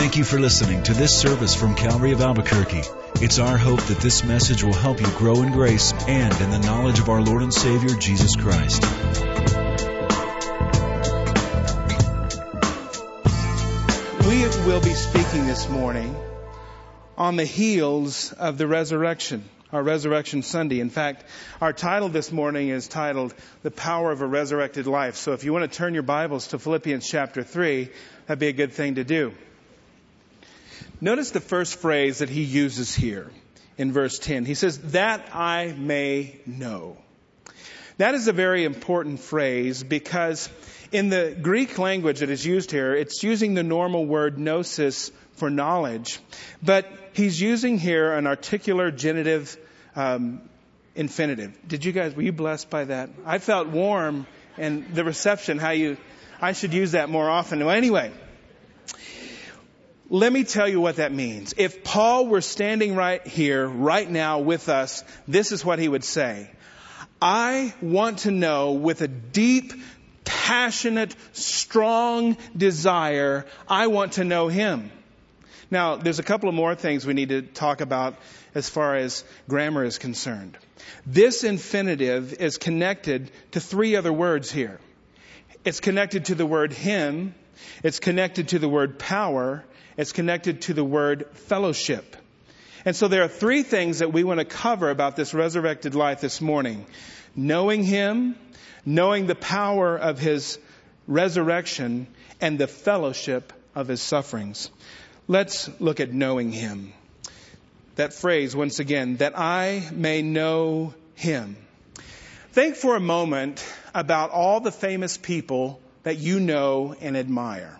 Thank you for listening to this service from Calvary of Albuquerque. It's our hope that this message will help you grow in grace and in the knowledge of our Lord and Savior, Jesus Christ. We will be speaking this morning on the heels of the resurrection, our Resurrection Sunday. In fact, our title this morning is titled The Power of a Resurrected Life. So if you want to turn your Bibles to Philippians chapter 3, that'd be a good thing to do. Notice the first phrase that he uses here in verse 10. He says, That I may know. That is a very important phrase because in the Greek language that is used here, it's using the normal word gnosis for knowledge, but he's using here an articular genitive um, infinitive. Did you guys, were you blessed by that? I felt warm and the reception, how you, I should use that more often. Well, anyway, let me tell you what that means. If Paul were standing right here, right now with us, this is what he would say. I want to know with a deep, passionate, strong desire, I want to know him. Now, there's a couple of more things we need to talk about as far as grammar is concerned. This infinitive is connected to three other words here. It's connected to the word him, it's connected to the word power, it's connected to the word fellowship. And so there are three things that we want to cover about this resurrected life this morning. Knowing Him, knowing the power of His resurrection, and the fellowship of His sufferings. Let's look at knowing Him. That phrase, once again, that I may know Him. Think for a moment about all the famous people that you know and admire.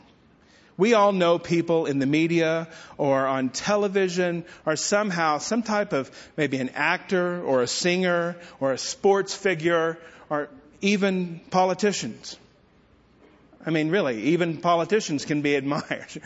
We all know people in the media or on television or somehow some type of maybe an actor or a singer or a sports figure or even politicians. I mean, really, even politicians can be admired.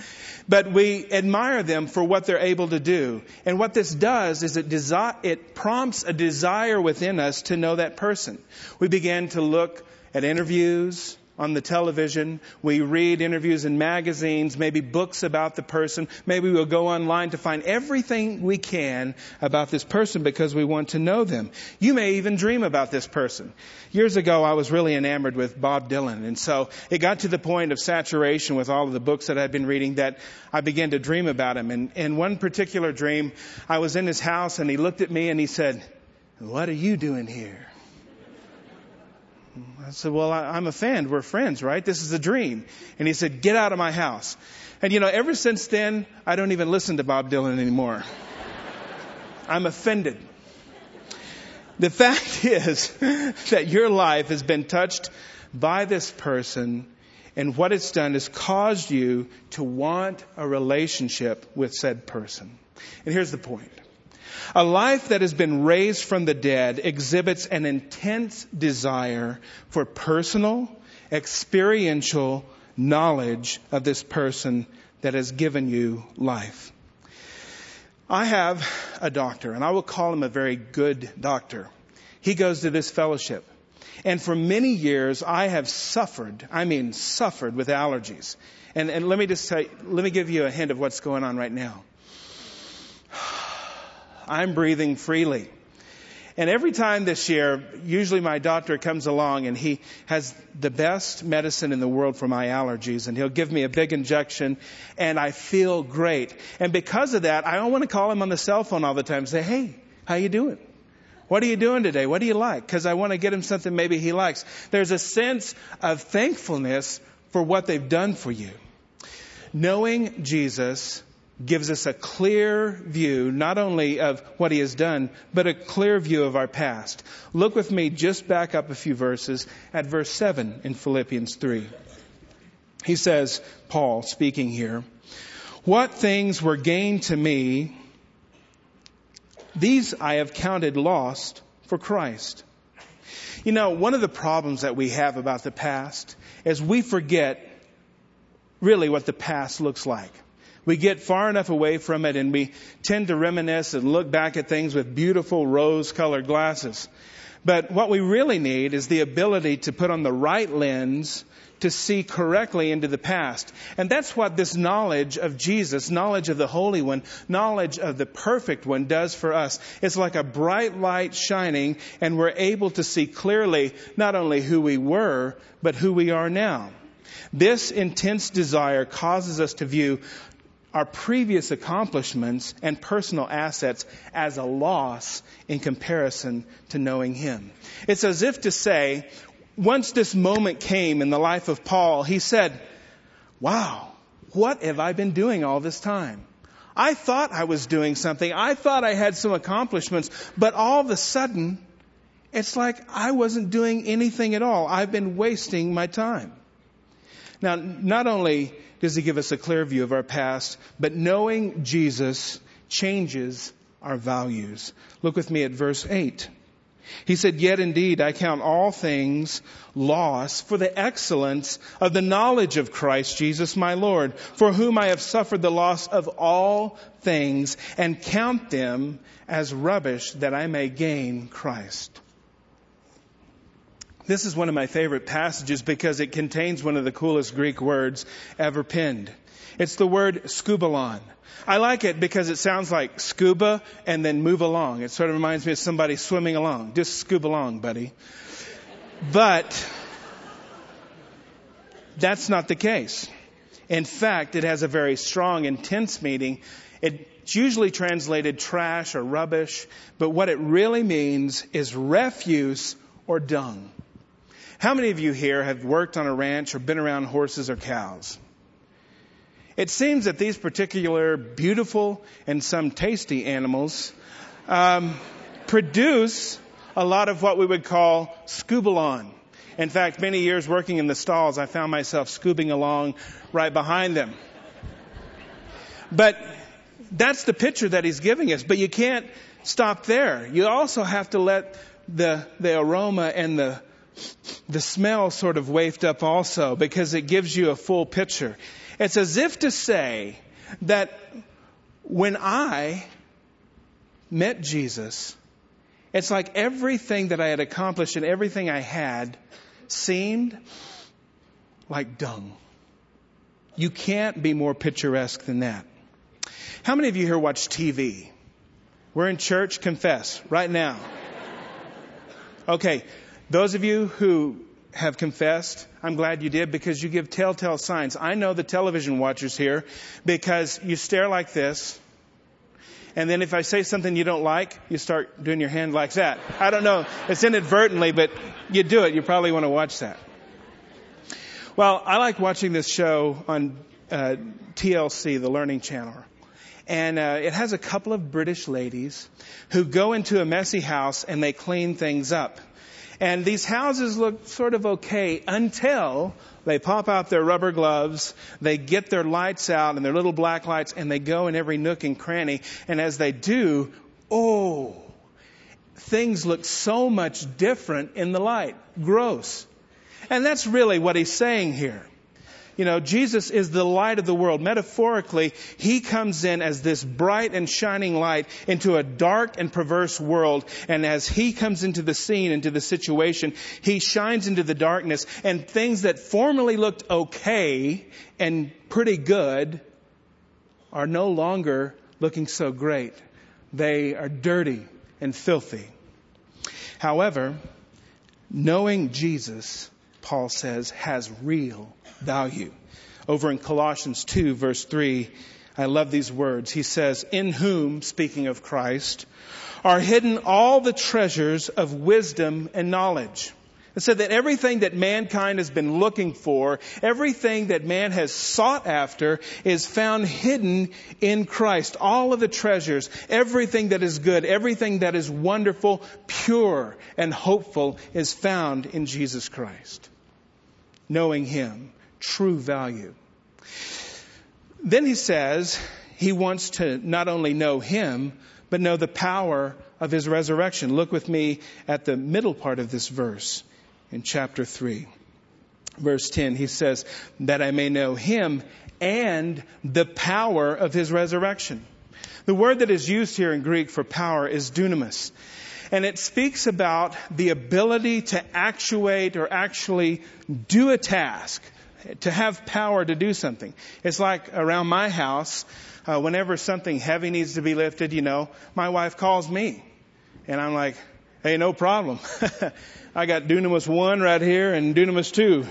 But we admire them for what they're able to do. And what this does is it, desi- it prompts a desire within us to know that person. We begin to look at interviews, on the television. We read interviews in magazines, maybe books about the person. Maybe we'll go online to find everything we can about this person because we want to know them. You may even dream about this person. Years ago, I was really enamored with Bob Dylan. And so it got to the point of saturation with all of the books that I'd been reading that I began to dream about him. And in one particular dream, I was in his house and he looked at me and he said, what are you doing here? I said, well, I, am a fan. We're friends, right? This is a dream. And he said, get out of my house. And you know, ever since then, I don't even listen to Bob Dylan anymore. I'm offended. The fact is that your life has been touched by this person and what it's done is caused you to want a relationship with said person. And here's the point. A life that has been raised from the dead exhibits an intense desire for personal, experiential knowledge of this person that has given you life. I have a doctor, and I will call him a very good doctor. He goes to this fellowship. And for many years, I have suffered, I mean suffered with allergies. And, and let me just say, let me give you a hint of what's going on right now. I'm breathing freely. And every time this year, usually my doctor comes along and he has the best medicine in the world for my allergies and he'll give me a big injection and I feel great. And because of that, I don't want to call him on the cell phone all the time and say, hey, how you doing? What are you doing today? What do you like? Because I want to get him something maybe he likes. There's a sense of thankfulness for what they've done for you. Knowing Jesus gives us a clear view, not only of what he has done, but a clear view of our past. Look with me just back up a few verses at verse 7 in Philippians 3. He says, Paul speaking here, what things were gained to me, these I have counted lost for Christ. You know, one of the problems that we have about the past is we forget really what the past looks like. We get far enough away from it and we tend to reminisce and look back at things with beautiful rose colored glasses. But what we really need is the ability to put on the right lens to see correctly into the past. And that's what this knowledge of Jesus, knowledge of the Holy One, knowledge of the Perfect One does for us. It's like a bright light shining and we're able to see clearly not only who we were, but who we are now. This intense desire causes us to view our previous accomplishments and personal assets as a loss in comparison to knowing Him. It's as if to say, once this moment came in the life of Paul, he said, wow, what have I been doing all this time? I thought I was doing something. I thought I had some accomplishments, but all of a sudden, it's like I wasn't doing anything at all. I've been wasting my time. Now, not only does he give us a clear view of our past, but knowing Jesus changes our values. Look with me at verse 8. He said, Yet indeed I count all things loss for the excellence of the knowledge of Christ Jesus my Lord, for whom I have suffered the loss of all things and count them as rubbish that I may gain Christ. This is one of my favorite passages because it contains one of the coolest Greek words ever penned. It's the word skubalon. I like it because it sounds like scuba and then move along. It sort of reminds me of somebody swimming along. Just scuba along, buddy. But that's not the case. In fact, it has a very strong, intense meaning. It's usually translated trash or rubbish, but what it really means is refuse or dung. How many of you here have worked on a ranch or been around horses or cows? It seems that these particular beautiful and some tasty animals um, produce a lot of what we would call scubalon. In fact, many years working in the stalls, I found myself scoobing along right behind them. But that's the picture that he's giving us. But you can't stop there. You also have to let the, the aroma and the, the smell sort of wafted up also because it gives you a full picture. It's as if to say that when I met Jesus, it's like everything that I had accomplished and everything I had seemed like dung. You can't be more picturesque than that. How many of you here watch TV? We're in church, confess right now. Okay, those of you who have confessed, I'm glad you did because you give telltale signs. I know the television watchers here because you stare like this. And then if I say something you don't like, you start doing your hand like that. I don't know. It's inadvertently, but you do it. You probably want to watch that. Well, I like watching this show on uh, TLC, the Learning Channel. And uh, it has a couple of British ladies who go into a messy house and they clean things up. And these houses look sort of okay until they pop out their rubber gloves, they get their lights out and their little black lights, and they go in every nook and cranny. And as they do, oh, things look so much different in the light. Gross. And that's really what he's saying here. You know, Jesus is the light of the world. Metaphorically, He comes in as this bright and shining light into a dark and perverse world. And as He comes into the scene, into the situation, He shines into the darkness and things that formerly looked okay and pretty good are no longer looking so great. They are dirty and filthy. However, knowing Jesus, Paul says, has real value. Over in Colossians 2 verse 3, I love these words. He says, in whom, speaking of Christ, are hidden all the treasures of wisdom and knowledge. It said that everything that mankind has been looking for, everything that man has sought after is found hidden in Christ. All of the treasures, everything that is good, everything that is wonderful, pure, and hopeful is found in Jesus Christ. Knowing Him true value. Then he says he wants to not only know him, but know the power of his resurrection. Look with me at the middle part of this verse in chapter 3. Verse 10, he says, that I may know him and the power of his resurrection. The word that is used here in Greek for power is dunamis. And it speaks about the ability to actuate or actually do a task, to have power to do something. It's like around my house, uh, whenever something heavy needs to be lifted, you know, my wife calls me. And I'm like, hey, no problem. I got Dunamis 1 right here and Dunamis 2.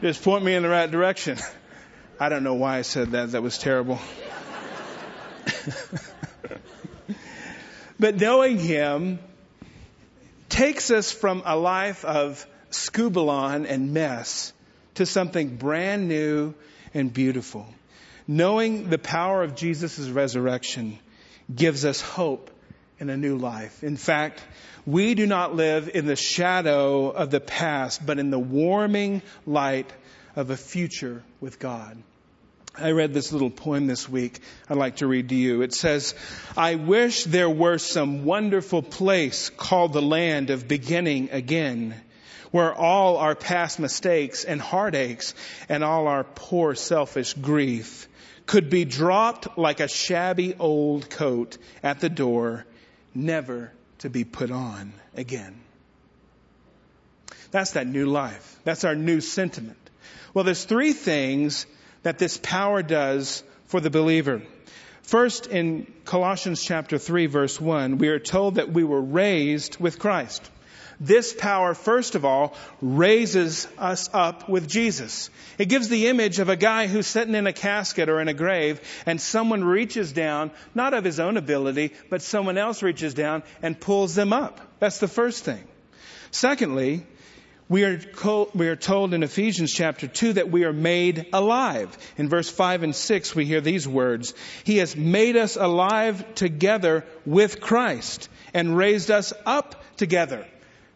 Just point me in the right direction. I don't know why I said that. That was terrible. but knowing Him takes us from a life of scubalon and mess to something brand new and beautiful. Knowing the power of Jesus' resurrection gives us hope in a new life. In fact, we do not live in the shadow of the past, but in the warming light of a future with God. I read this little poem this week I'd like to read to you. It says, I wish there were some wonderful place called the land of beginning again, where all our past mistakes and heartaches and all our poor selfish grief could be dropped like a shabby old coat at the door, never to be put on again. That's that new life. That's our new sentiment. Well, there's three things that this power does for the believer. First, in Colossians chapter 3 verse 1, we are told that we were raised with Christ. This power, first of all, raises us up with Jesus. It gives the image of a guy who's sitting in a casket or in a grave and someone reaches down, not of his own ability, but someone else reaches down and pulls them up. That's the first thing. Secondly, we are, we are told in Ephesians chapter 2 that we are made alive. In verse 5 and 6, we hear these words. He has made us alive together with Christ and raised us up together.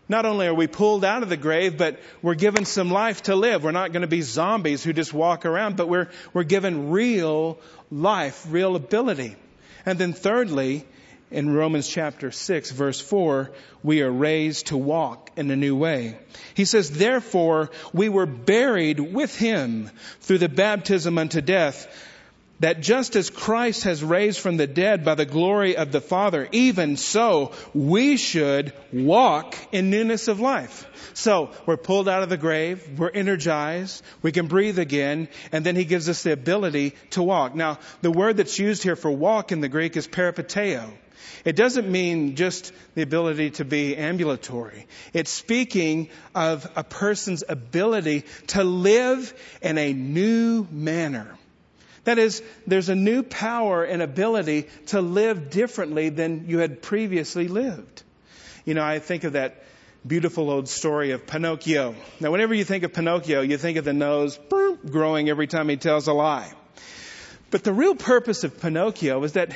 Not only are we pulled out of the grave, but we're given some life to live. We're not going to be zombies who just walk around, but we're, we're given real life, real ability. And then thirdly, in Romans chapter 6 verse 4, we are raised to walk in a new way. He says, therefore we were buried with him through the baptism unto death, that just as Christ has raised from the dead by the glory of the Father, even so we should walk in newness of life. So we're pulled out of the grave, we're energized, we can breathe again, and then he gives us the ability to walk. Now, the word that's used here for walk in the Greek is peripateo. It doesn't mean just the ability to be ambulatory. It's speaking of a person's ability to live in a new manner. That is, there's a new power and ability to live differently than you had previously lived. You know, I think of that beautiful old story of Pinocchio. Now, whenever you think of Pinocchio, you think of the nose growing every time he tells a lie. But the real purpose of Pinocchio is that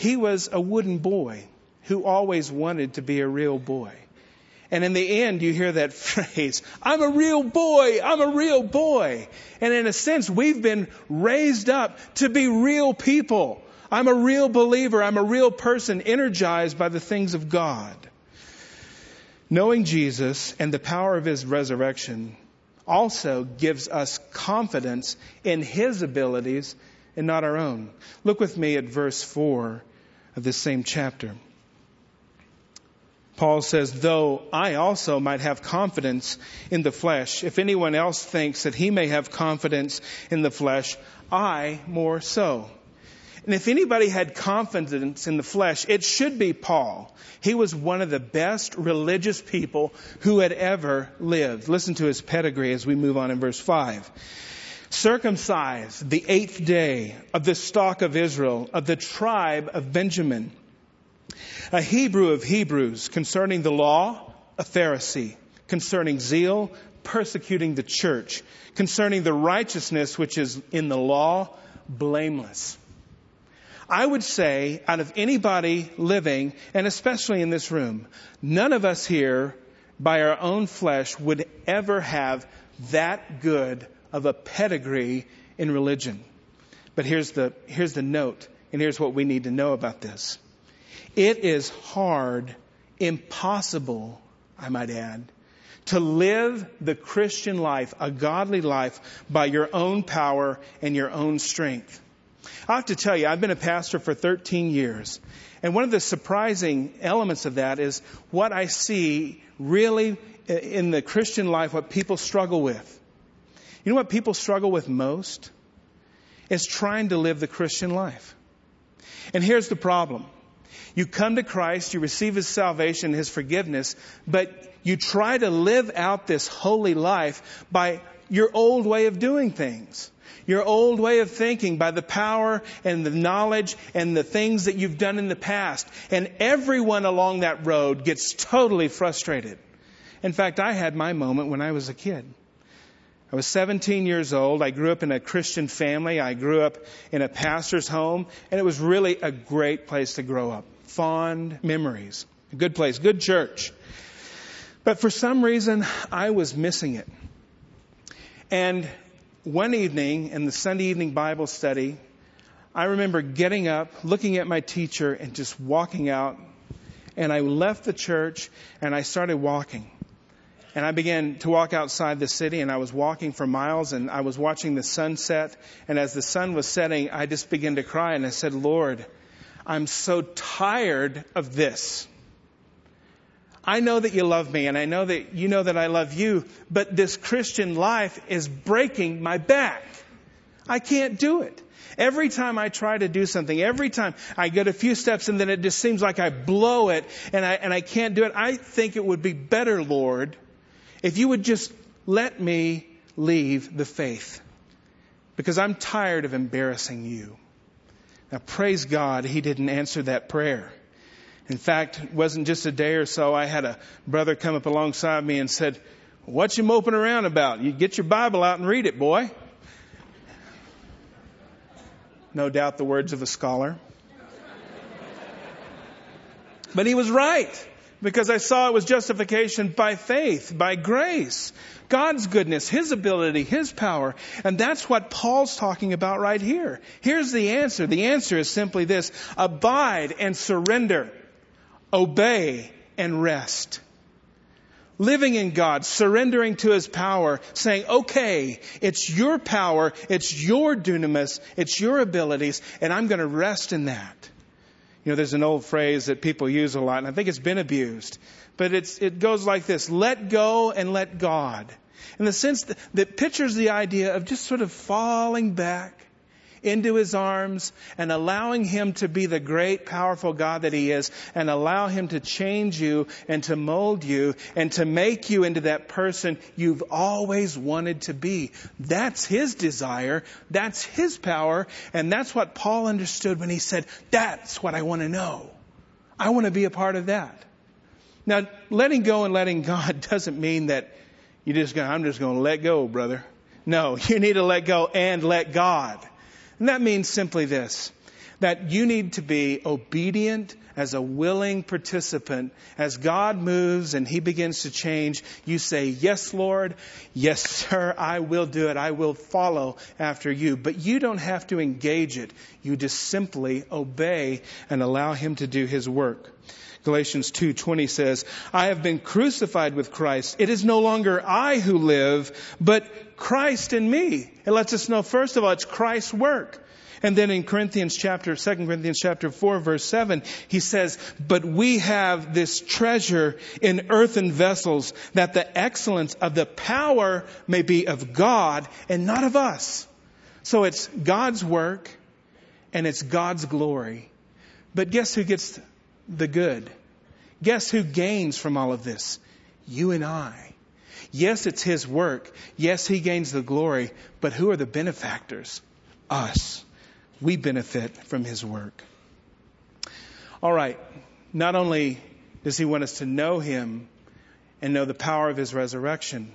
he was a wooden boy who always wanted to be a real boy. And in the end, you hear that phrase, I'm a real boy, I'm a real boy. And in a sense, we've been raised up to be real people. I'm a real believer, I'm a real person energized by the things of God. Knowing Jesus and the power of His resurrection also gives us confidence in His abilities and not our own. Look with me at verse 4 of this same chapter. Paul says, though I also might have confidence in the flesh, if anyone else thinks that he may have confidence in the flesh, I more so. And if anybody had confidence in the flesh, it should be Paul. He was one of the best religious people who had ever lived. Listen to his pedigree as we move on in verse 5 circumcised the eighth day of the stock of Israel, of the tribe of Benjamin, a Hebrew of Hebrews, concerning the law, a Pharisee, concerning zeal, persecuting the church, concerning the righteousness which is in the law, blameless. I would say, out of anybody living, and especially in this room, none of us here, by our own flesh, would ever have that good of a pedigree in religion. But here's the, here's the note, and here's what we need to know about this. It is hard, impossible, I might add, to live the Christian life, a godly life, by your own power and your own strength. I have to tell you, I've been a pastor for 13 years. And one of the surprising elements of that is what I see really in the Christian life, what people struggle with. You know what people struggle with most? Is trying to live the Christian life. And here's the problem. You come to Christ, you receive His salvation, His forgiveness, but you try to live out this holy life by your old way of doing things. Your old way of thinking by the power and the knowledge and the things that you've done in the past. And everyone along that road gets totally frustrated. In fact, I had my moment when I was a kid. I was 17 years old. I grew up in a Christian family. I grew up in a pastor's home, and it was really a great place to grow up. Fond memories. A good place, good church. But for some reason, I was missing it. And one evening in the Sunday evening Bible study, I remember getting up, looking at my teacher, and just walking out. And I left the church and I started walking. And I began to walk outside the city and I was walking for miles and I was watching the sunset. And as the sun was setting, I just began to cry and I said, Lord, I'm so tired of this. I know that you love me and I know that you know that I love you, but this Christian life is breaking my back. I can't do it. Every time I try to do something, every time I get a few steps and then it just seems like I blow it and I, and I can't do it, I think it would be better, Lord, if you would just let me leave the faith. Because I'm tired of embarrassing you. Now praise God, he didn't answer that prayer. In fact, it wasn't just a day or so. I had a brother come up alongside me and said, what you moping around about? You get your Bible out and read it, boy. No doubt the words of a scholar. But he was right because I saw it was justification by faith, by grace. God's goodness, His ability, His power. And that's what Paul's talking about right here. Here's the answer. The answer is simply this. Abide and surrender. Obey and rest. Living in God, surrendering to His power, saying, okay, it's your power, it's your dunamis, it's your abilities, and I'm going to rest in that. You know, there's an old phrase that people use a lot, and I think it's been abused. But it's, it goes like this let go and let God. In the sense that, that pictures the idea of just sort of falling back into his arms and allowing him to be the great, powerful God that he is and allow him to change you and to mold you and to make you into that person you've always wanted to be. That's his desire. That's his power. And that's what Paul understood when he said, that's what I want to know. I want to be a part of that. Now, letting go and letting God doesn't mean that you just go, I'm just going to let go, brother. No, you need to let go and let God. And that means simply this that you need to be obedient as a willing participant. As God moves and He begins to change, you say, Yes, Lord. Yes, sir. I will do it. I will follow after you. But you don't have to engage it. You just simply obey and allow Him to do His work. Galatians 2:20 says, "I have been crucified with Christ. It is no longer I who live, but Christ in me." It lets us know first of all it's Christ's work. And then in Corinthians chapter, 2 Corinthians chapter 4 verse 7, he says, but we have this treasure in earthen vessels that the excellence of the power may be of God and not of us. So it's God's work and it's God's glory. But guess who gets the good. Guess who gains from all of this? You and I. Yes, it's His work. Yes, He gains the glory. But who are the benefactors? Us. We benefit from His work. All right. Not only does He want us to know Him and know the power of His resurrection,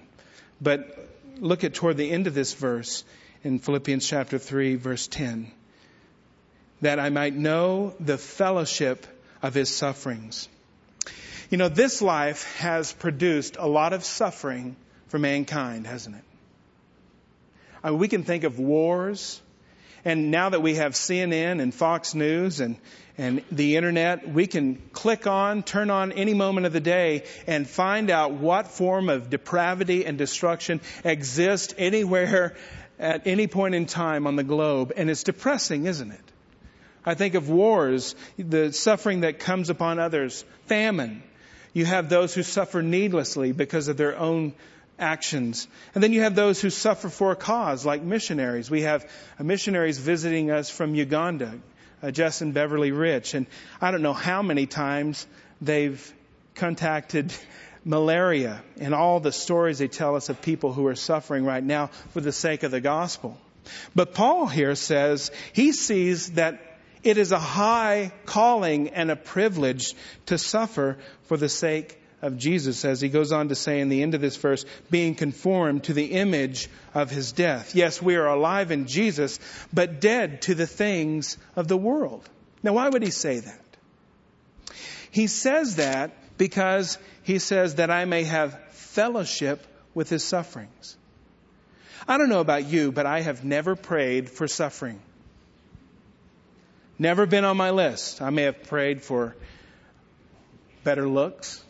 but look at toward the end of this verse in Philippians chapter 3 verse 10. That I might know the fellowship of his sufferings. You know, this life has produced a lot of suffering for mankind, hasn't it? I mean, we can think of wars, and now that we have CNN and Fox News and, and the internet, we can click on, turn on any moment of the day and find out what form of depravity and destruction exists anywhere at any point in time on the globe, and it's depressing, isn't it? I think of wars, the suffering that comes upon others, famine. You have those who suffer needlessly because of their own actions. And then you have those who suffer for a cause, like missionaries. We have missionaries visiting us from Uganda, uh, and Beverly Rich, and I don't know how many times they've contacted malaria and all the stories they tell us of people who are suffering right now for the sake of the gospel. But Paul here says he sees that it is a high calling and a privilege to suffer for the sake of Jesus, as he goes on to say in the end of this verse, being conformed to the image of his death. Yes, we are alive in Jesus, but dead to the things of the world. Now, why would he say that? He says that because he says that I may have fellowship with his sufferings. I don't know about you, but I have never prayed for suffering. Never been on my list. I may have prayed for better looks,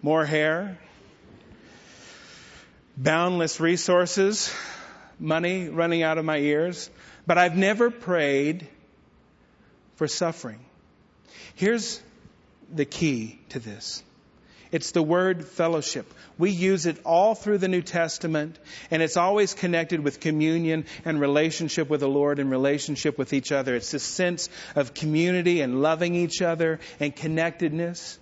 more hair, boundless resources, money running out of my ears, but I've never prayed for suffering. Here's the key to this. It's the word fellowship. We use it all through the New Testament, and it's always connected with communion and relationship with the Lord and relationship with each other. It's this sense of community and loving each other and connectedness.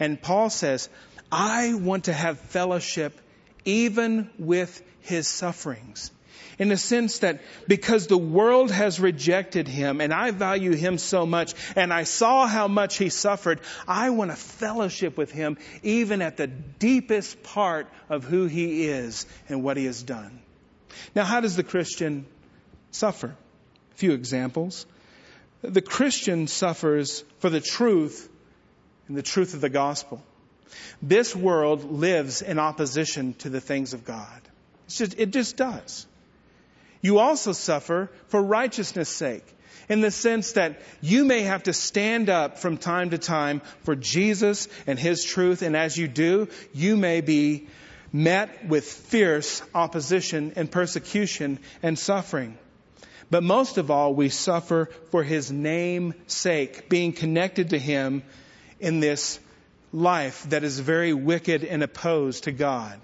And Paul says, I want to have fellowship even with his sufferings in the sense that because the world has rejected him and I value him so much and I saw how much he suffered, I want to fellowship with him even at the deepest part of who he is and what he has done. Now, how does the Christian suffer? A few examples. The Christian suffers for the truth and the truth of the gospel. This world lives in opposition to the things of God. Just, it just does. You also suffer for righteousness' sake in the sense that you may have to stand up from time to time for Jesus and His truth, and as you do, you may be met with fierce opposition and persecution and suffering. But most of all, we suffer for His name's sake, being connected to Him in this life that is very wicked and opposed to God.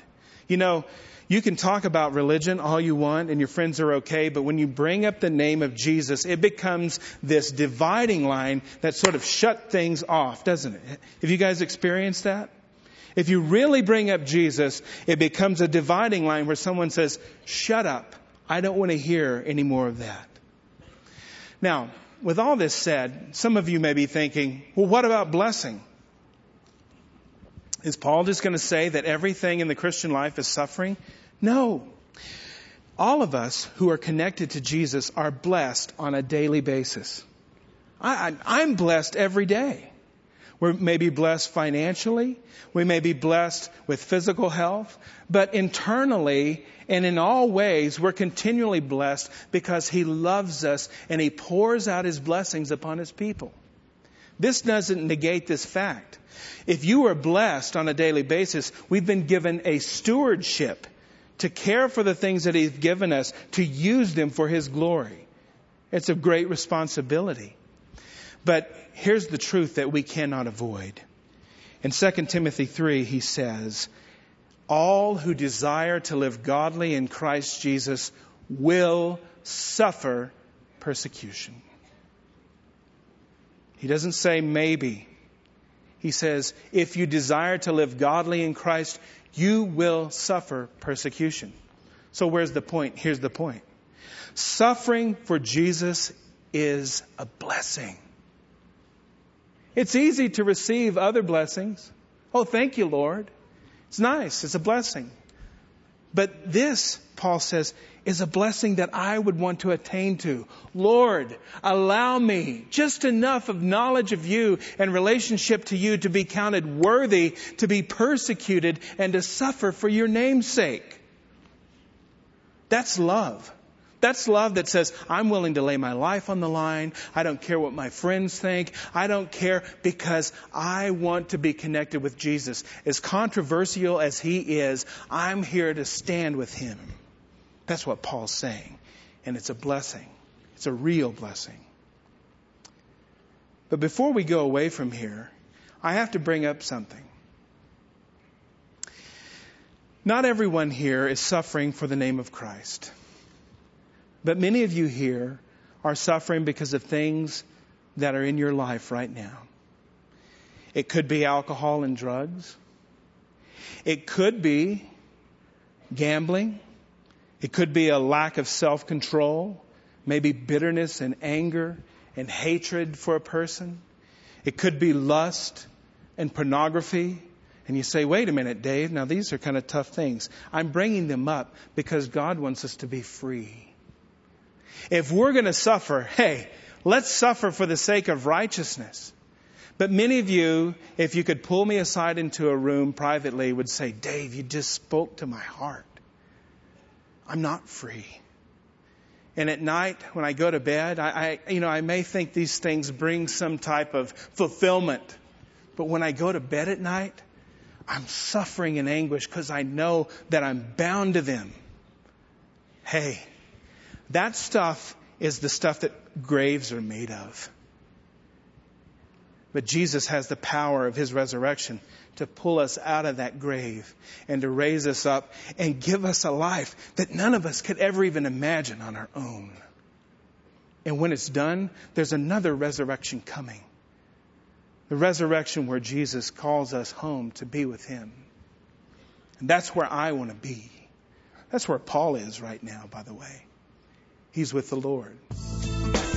You know, you can talk about religion all you want and your friends are okay, but when you bring up the name of Jesus, it becomes this dividing line that sort of shut things off, doesn't it? Have you guys experienced that? If you really bring up Jesus, it becomes a dividing line where someone says, shut up. I don't want to hear any more of that. Now, with all this said, some of you may be thinking, well, what about blessing? Is Paul just going to say that everything in the Christian life is suffering? No. All of us who are connected to Jesus are blessed on a daily basis. I, am blessed every day. We may be blessed financially. We may be blessed with physical health. But internally and in all ways, we're continually blessed because He loves us and He pours out His blessings upon His people. This doesn't negate this fact. If you are blessed on a daily basis, we've been given a stewardship to care for the things that He's given us, to use them for His glory. It's a great responsibility. But here's the truth that we cannot avoid. In 2 Timothy 3, he says, All who desire to live godly in Christ Jesus will suffer persecution. He doesn't say maybe. He says, if you desire to live godly in Christ, you will suffer persecution. So where's the point? Here's the point. Suffering for Jesus is a blessing. It's easy to receive other blessings. Oh, thank you, Lord. It's nice. It's a blessing. But this, Paul says, is a blessing that I would want to attain to. Lord, allow me just enough of knowledge of you and relationship to you to be counted worthy to be persecuted and to suffer for your name's sake. That's love. That's love that says, I'm willing to lay my life on the line. I don't care what my friends think. I don't care because I want to be connected with Jesus. As controversial as he is, I'm here to stand with him. That's what Paul's saying. And it's a blessing. It's a real blessing. But before we go away from here, I have to bring up something. Not everyone here is suffering for the name of Christ. But many of you here are suffering because of things that are in your life right now. It could be alcohol and drugs. It could be gambling. It could be a lack of self control, maybe bitterness and anger and hatred for a person. It could be lust and pornography. And you say, wait a minute, Dave, now these are kind of tough things. I'm bringing them up because God wants us to be free. If we're going to suffer, hey, let's suffer for the sake of righteousness. But many of you, if you could pull me aside into a room privately, would say, Dave, you just spoke to my heart. I'm not free. And at night, when I go to bed, I, I, you know, I may think these things bring some type of fulfillment. But when I go to bed at night, I'm suffering in anguish because I know that I'm bound to them. Hey, that stuff is the stuff that graves are made of. But Jesus has the power of his resurrection to pull us out of that grave and to raise us up and give us a life that none of us could ever even imagine on our own. And when it's done, there's another resurrection coming. The resurrection where Jesus calls us home to be with him. And that's where I want to be. That's where Paul is right now, by the way. He's with the Lord.